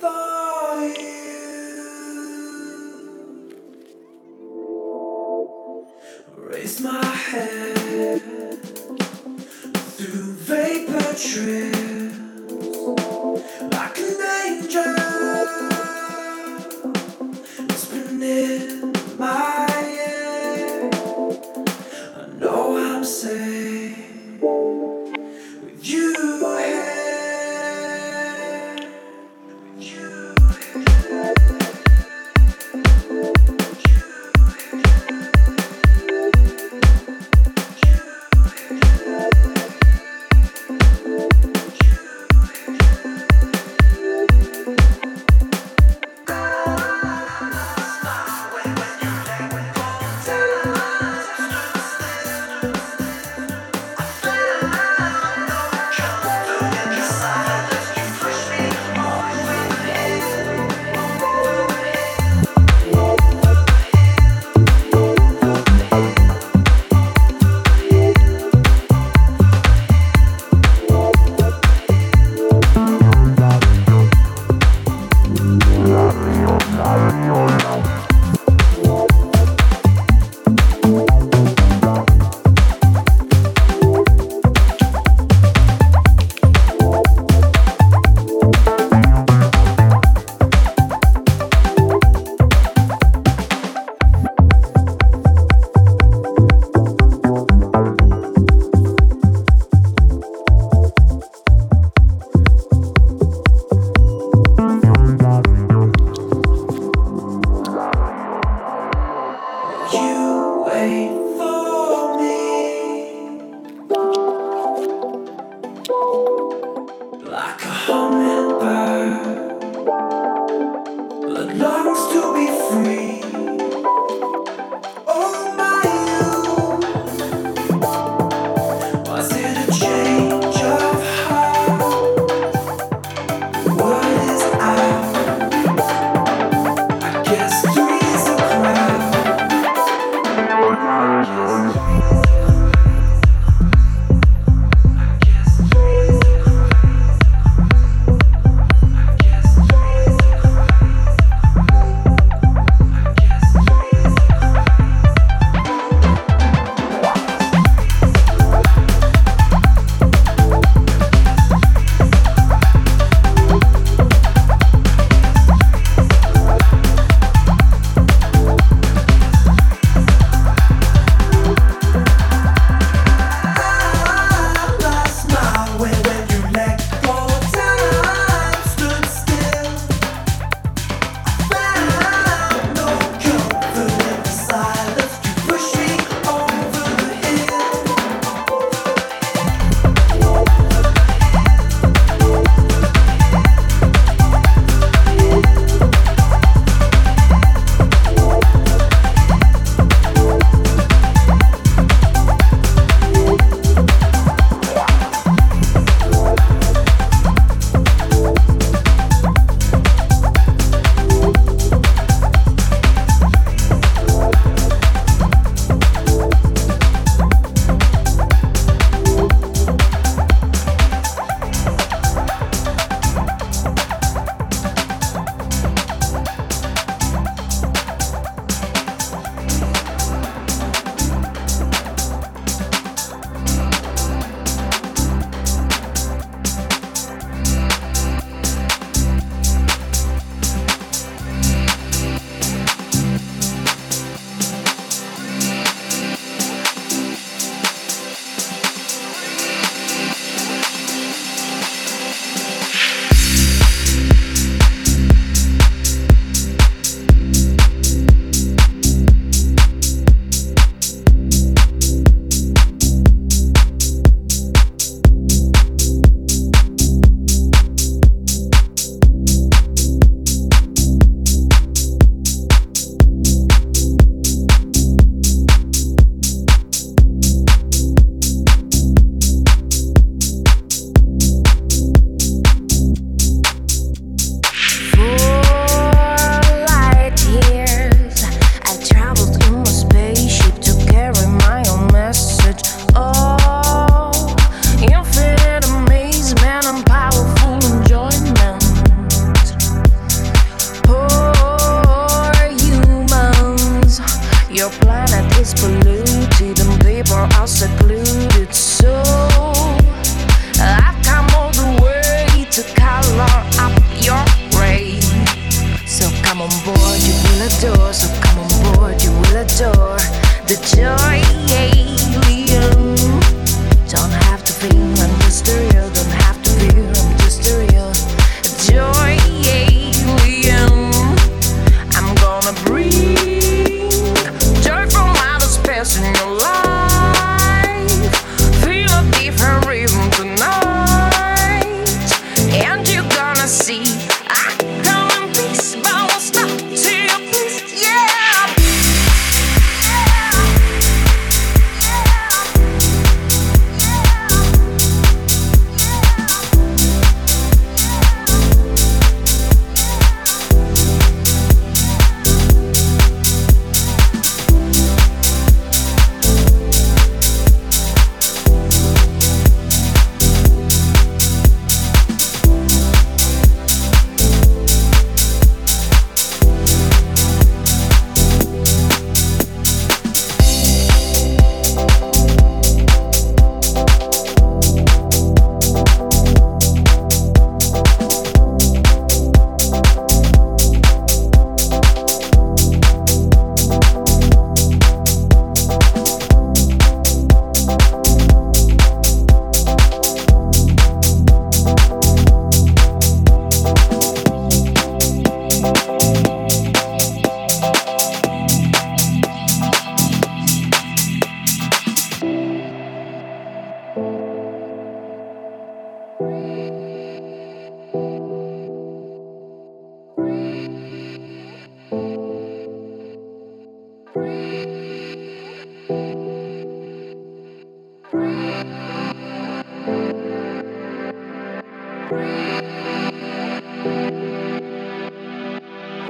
for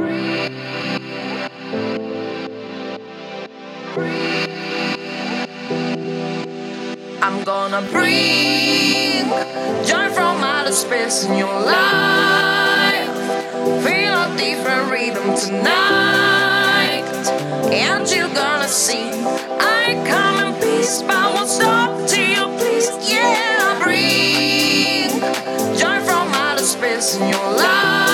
I'm gonna bring joy from outer space in your life. Feel a different rhythm tonight, and you're gonna see I come in peace, but I won't stop till you please. Yeah, bring joy from outer space in your life.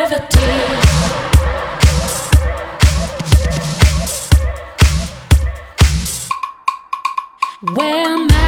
Where am I?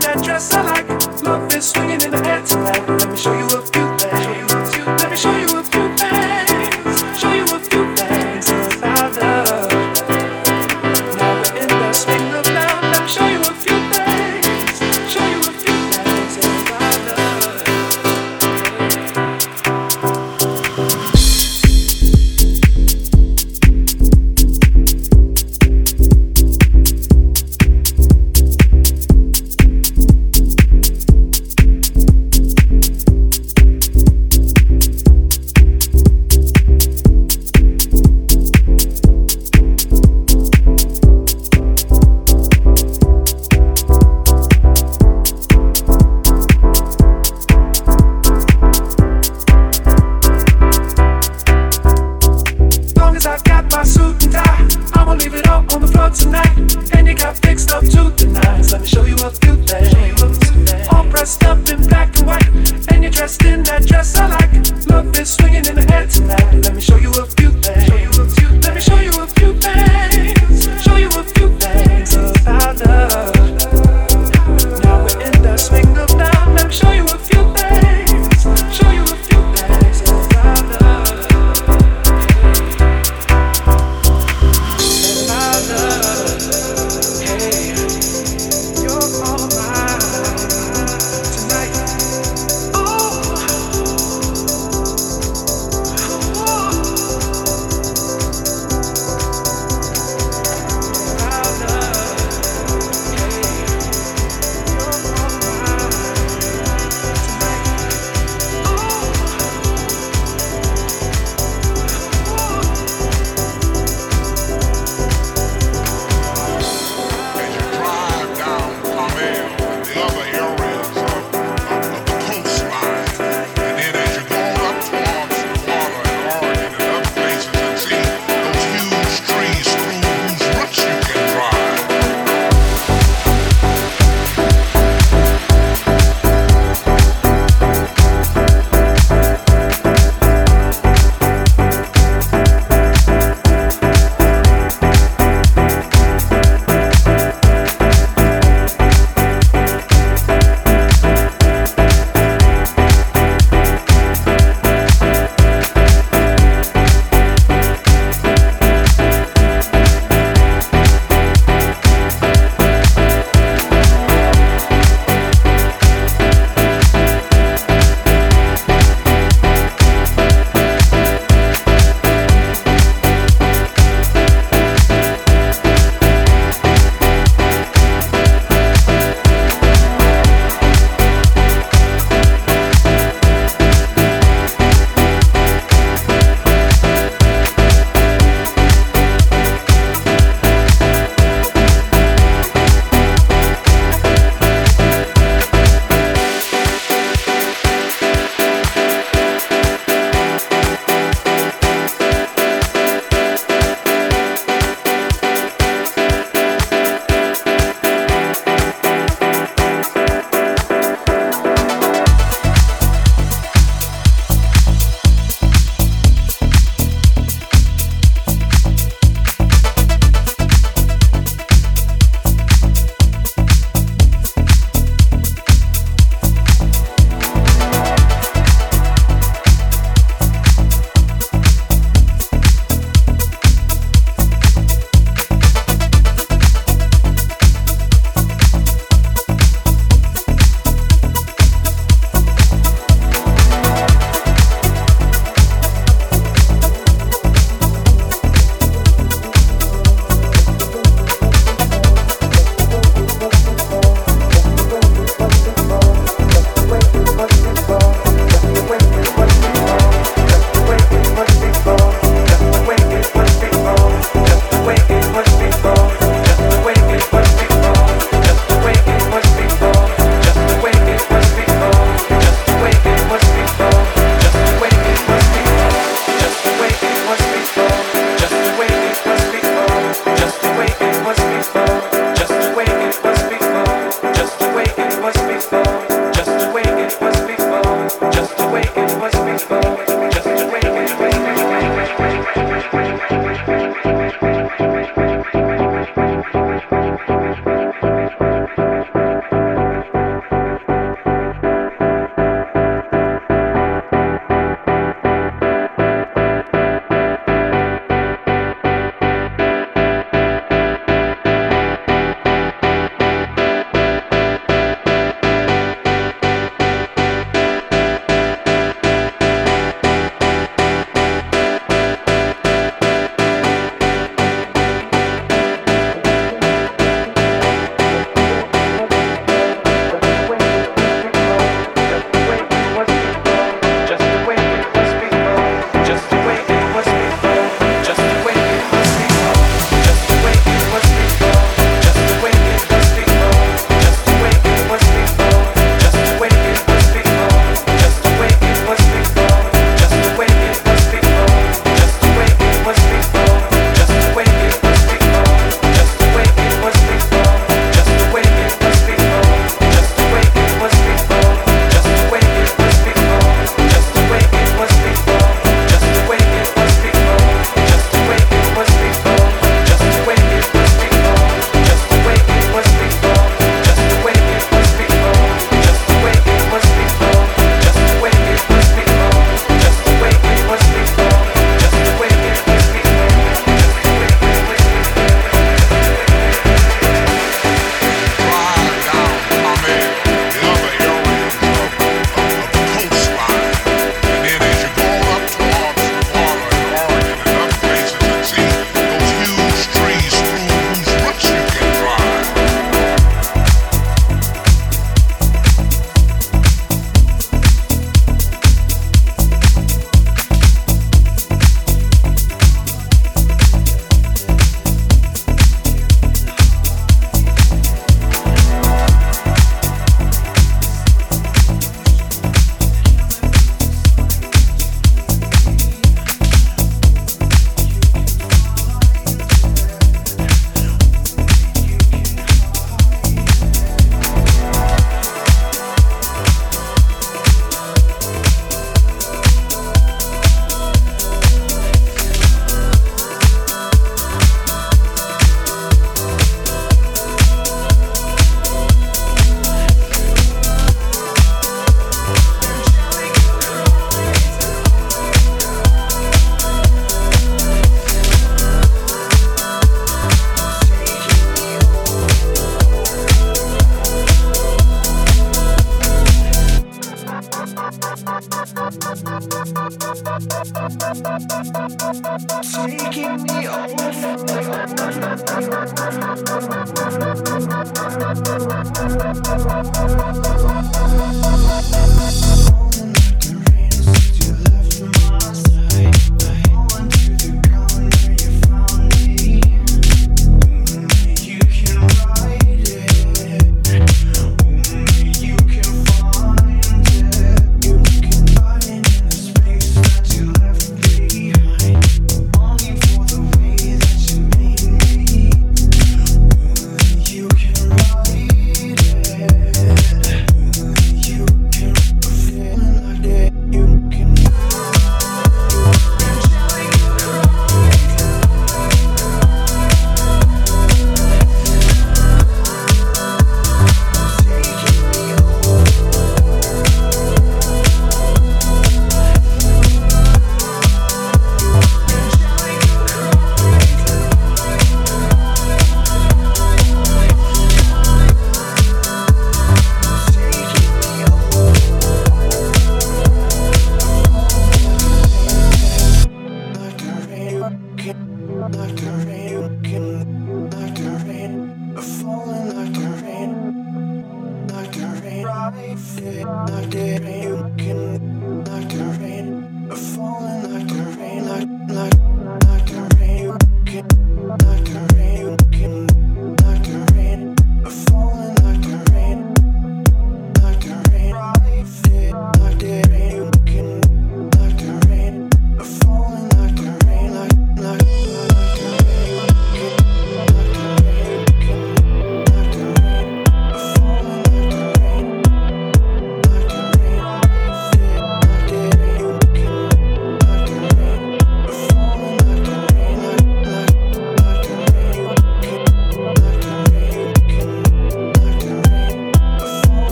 that dress I like. Love is swinging in the air tonight. Let me show you a few.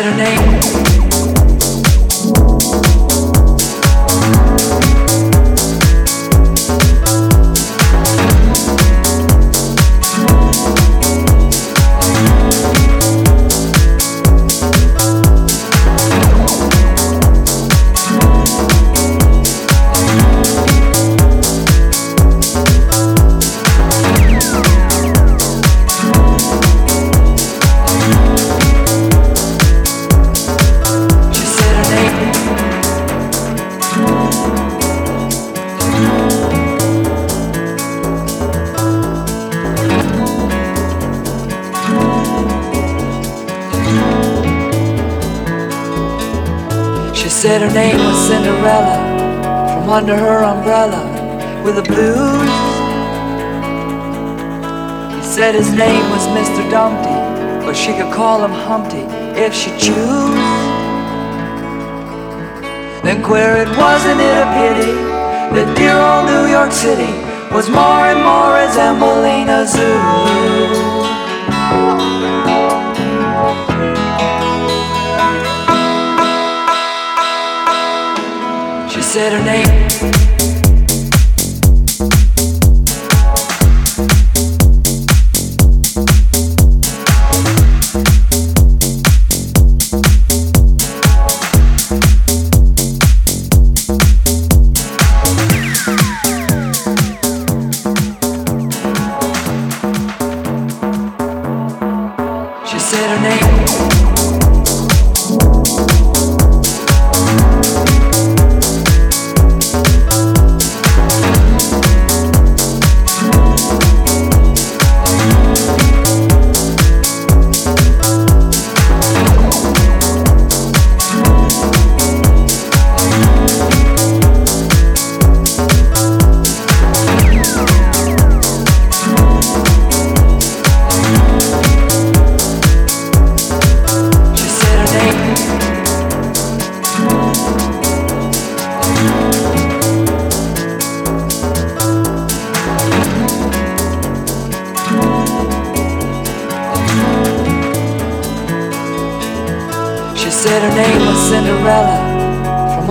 Said Dumpty, but she could call him Humpty if she choose. Then queer it wasn't it a pity that dear old New York City was more and more resembling a zoo. She said her name.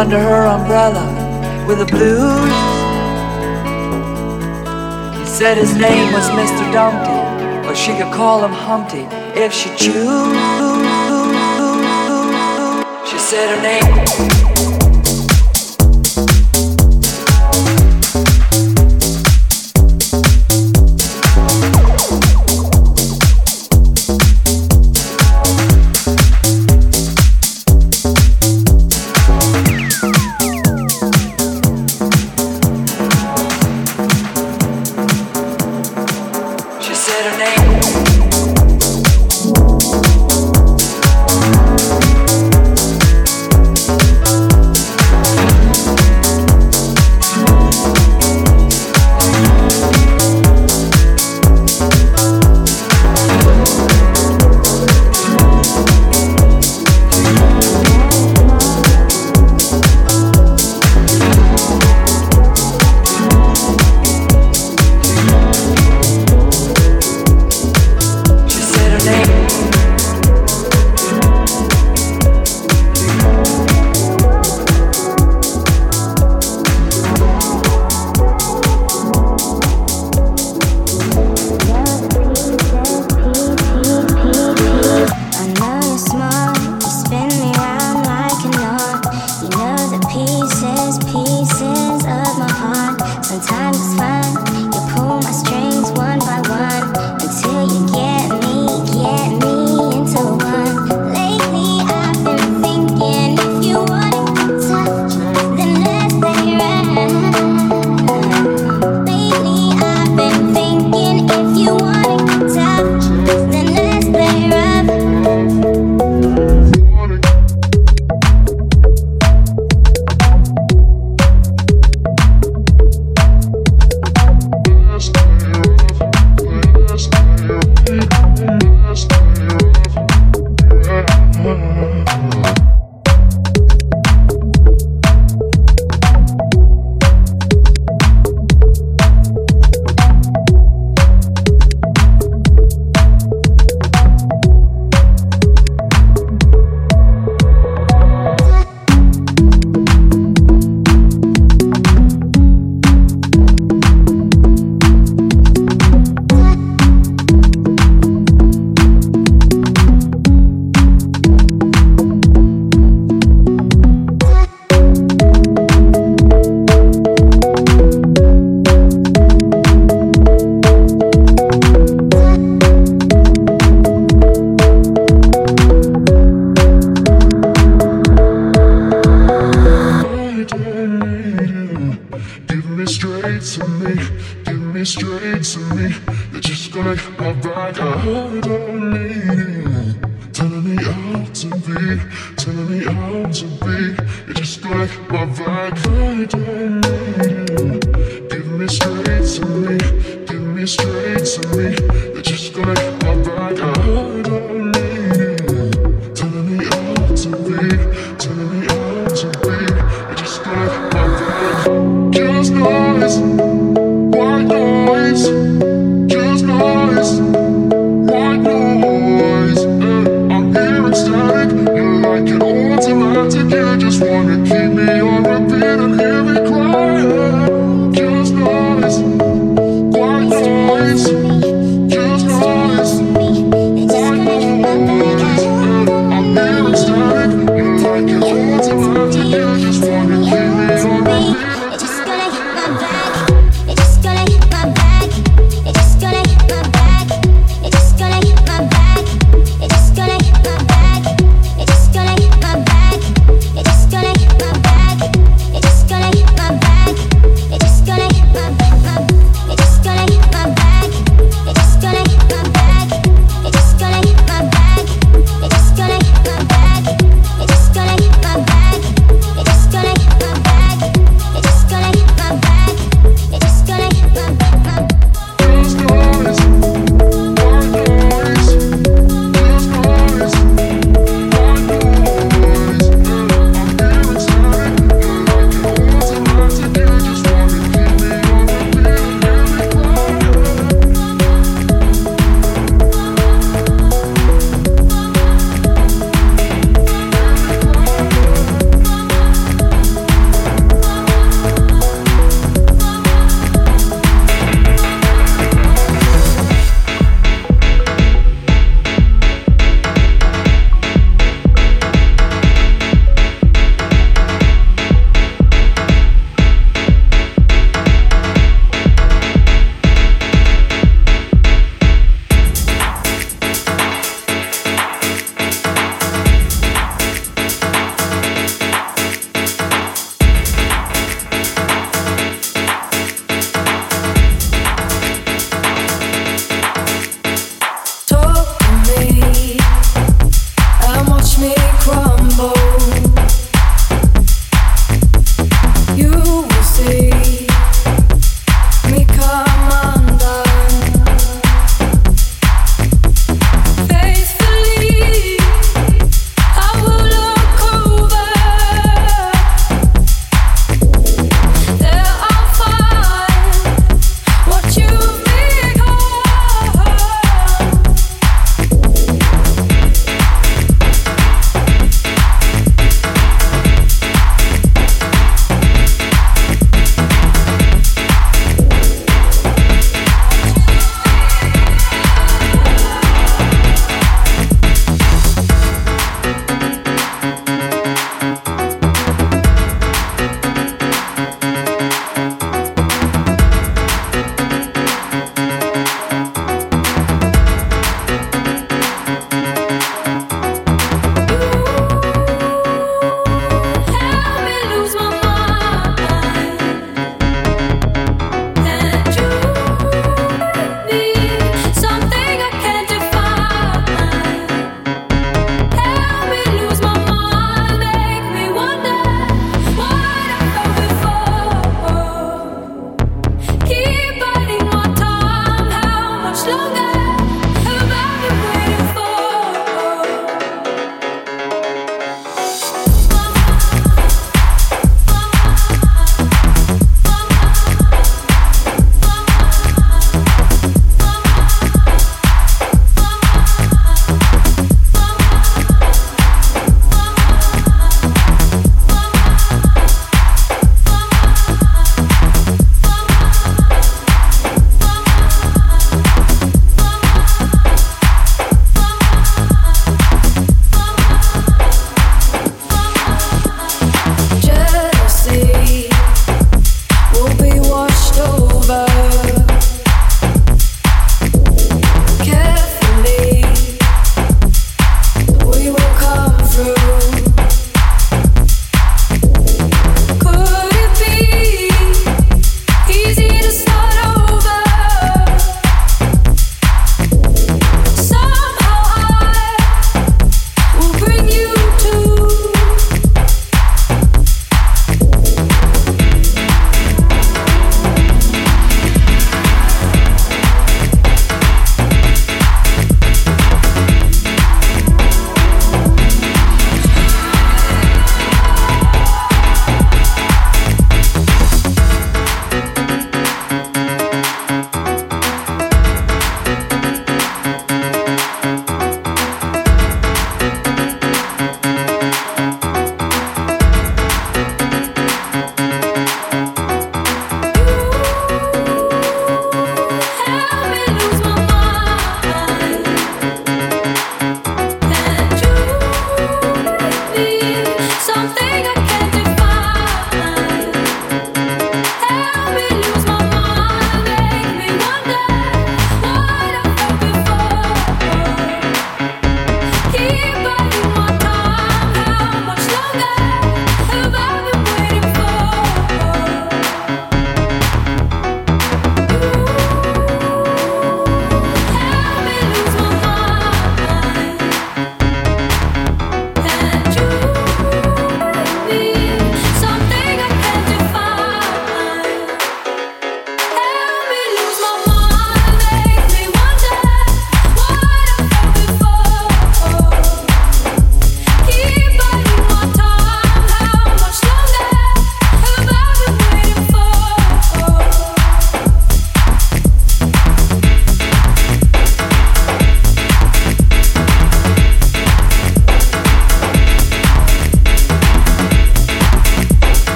Under her umbrella with the blues. He said his name was Mr. Dumpty, but she could call him Humpty if she choose. She said her name.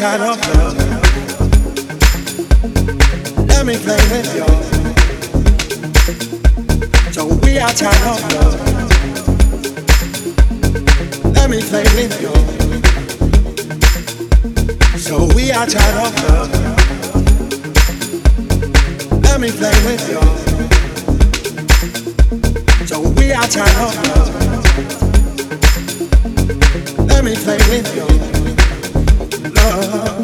Child of love. Let me play with you. So we are child of love. Let me play with you. So we are child of love. Let me play with you. So we are child of love. Let me play with you.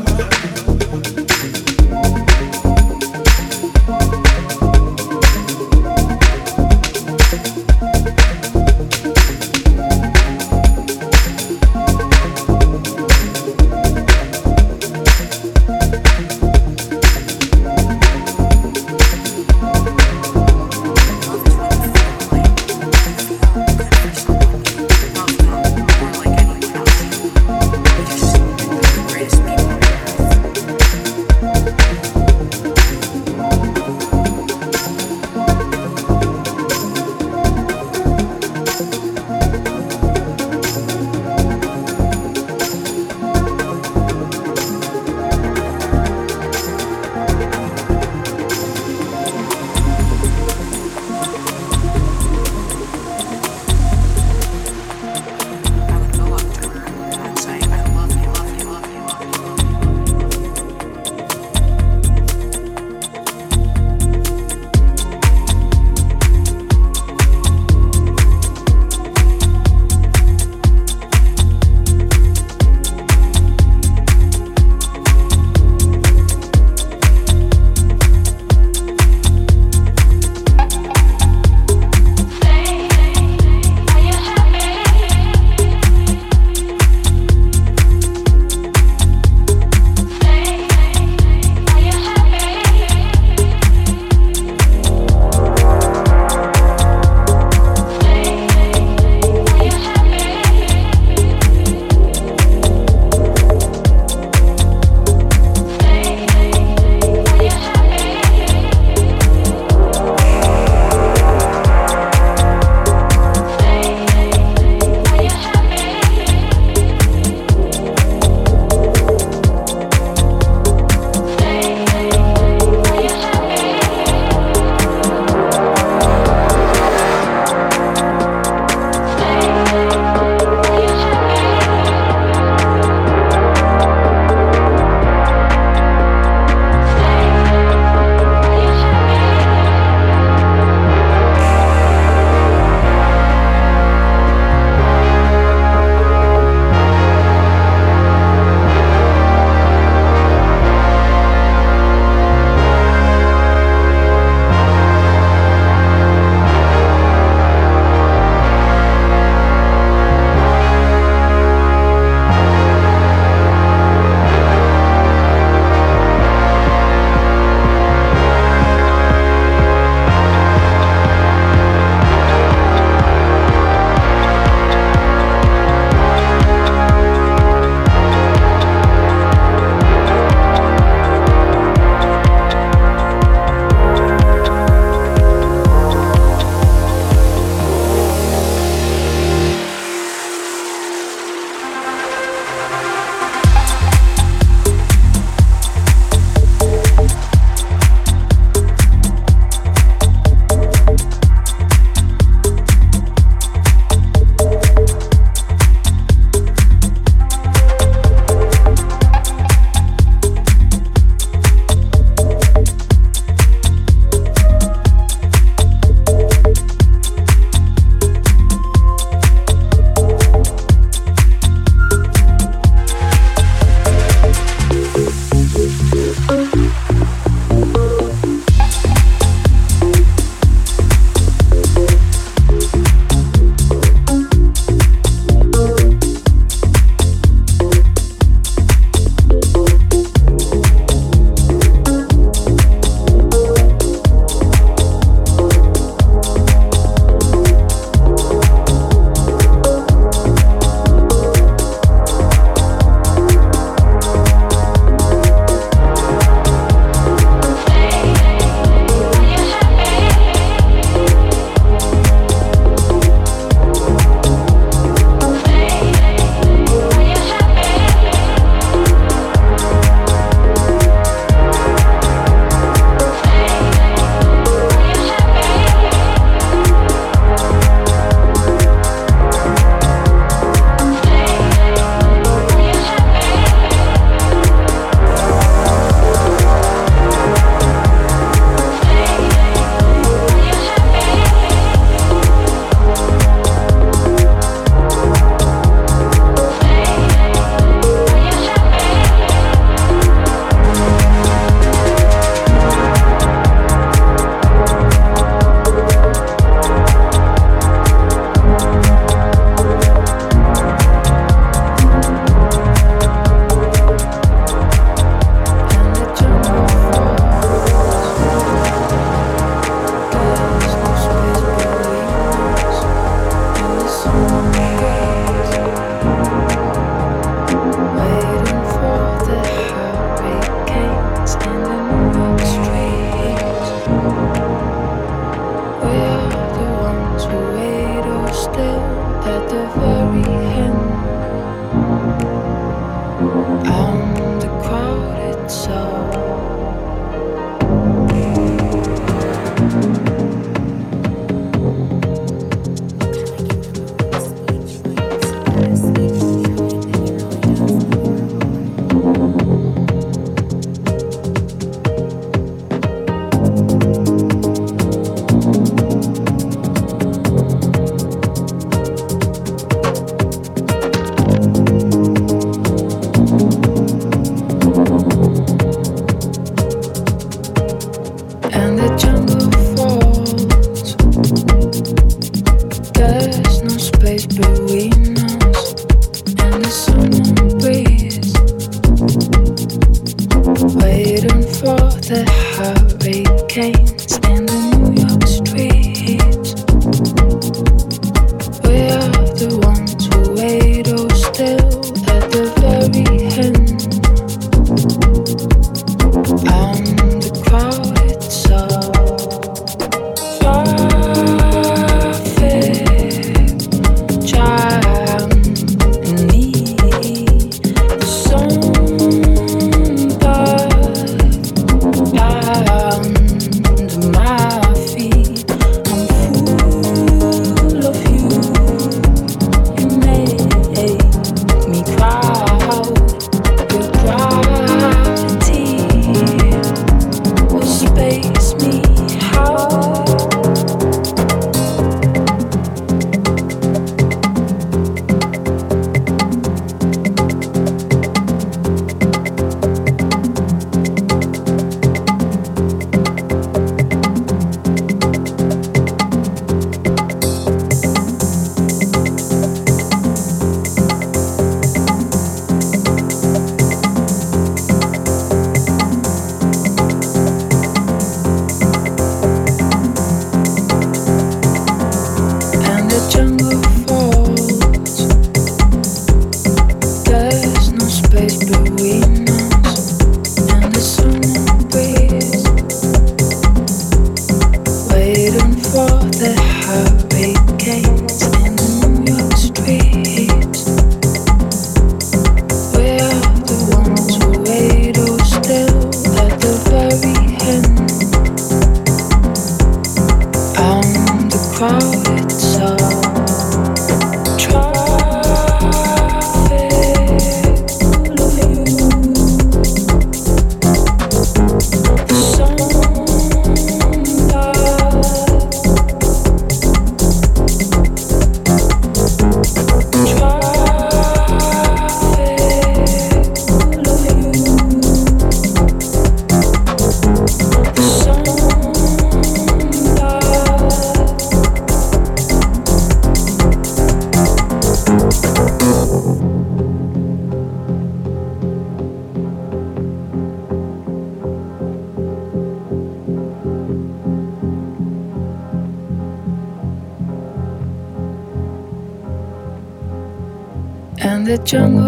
Jungle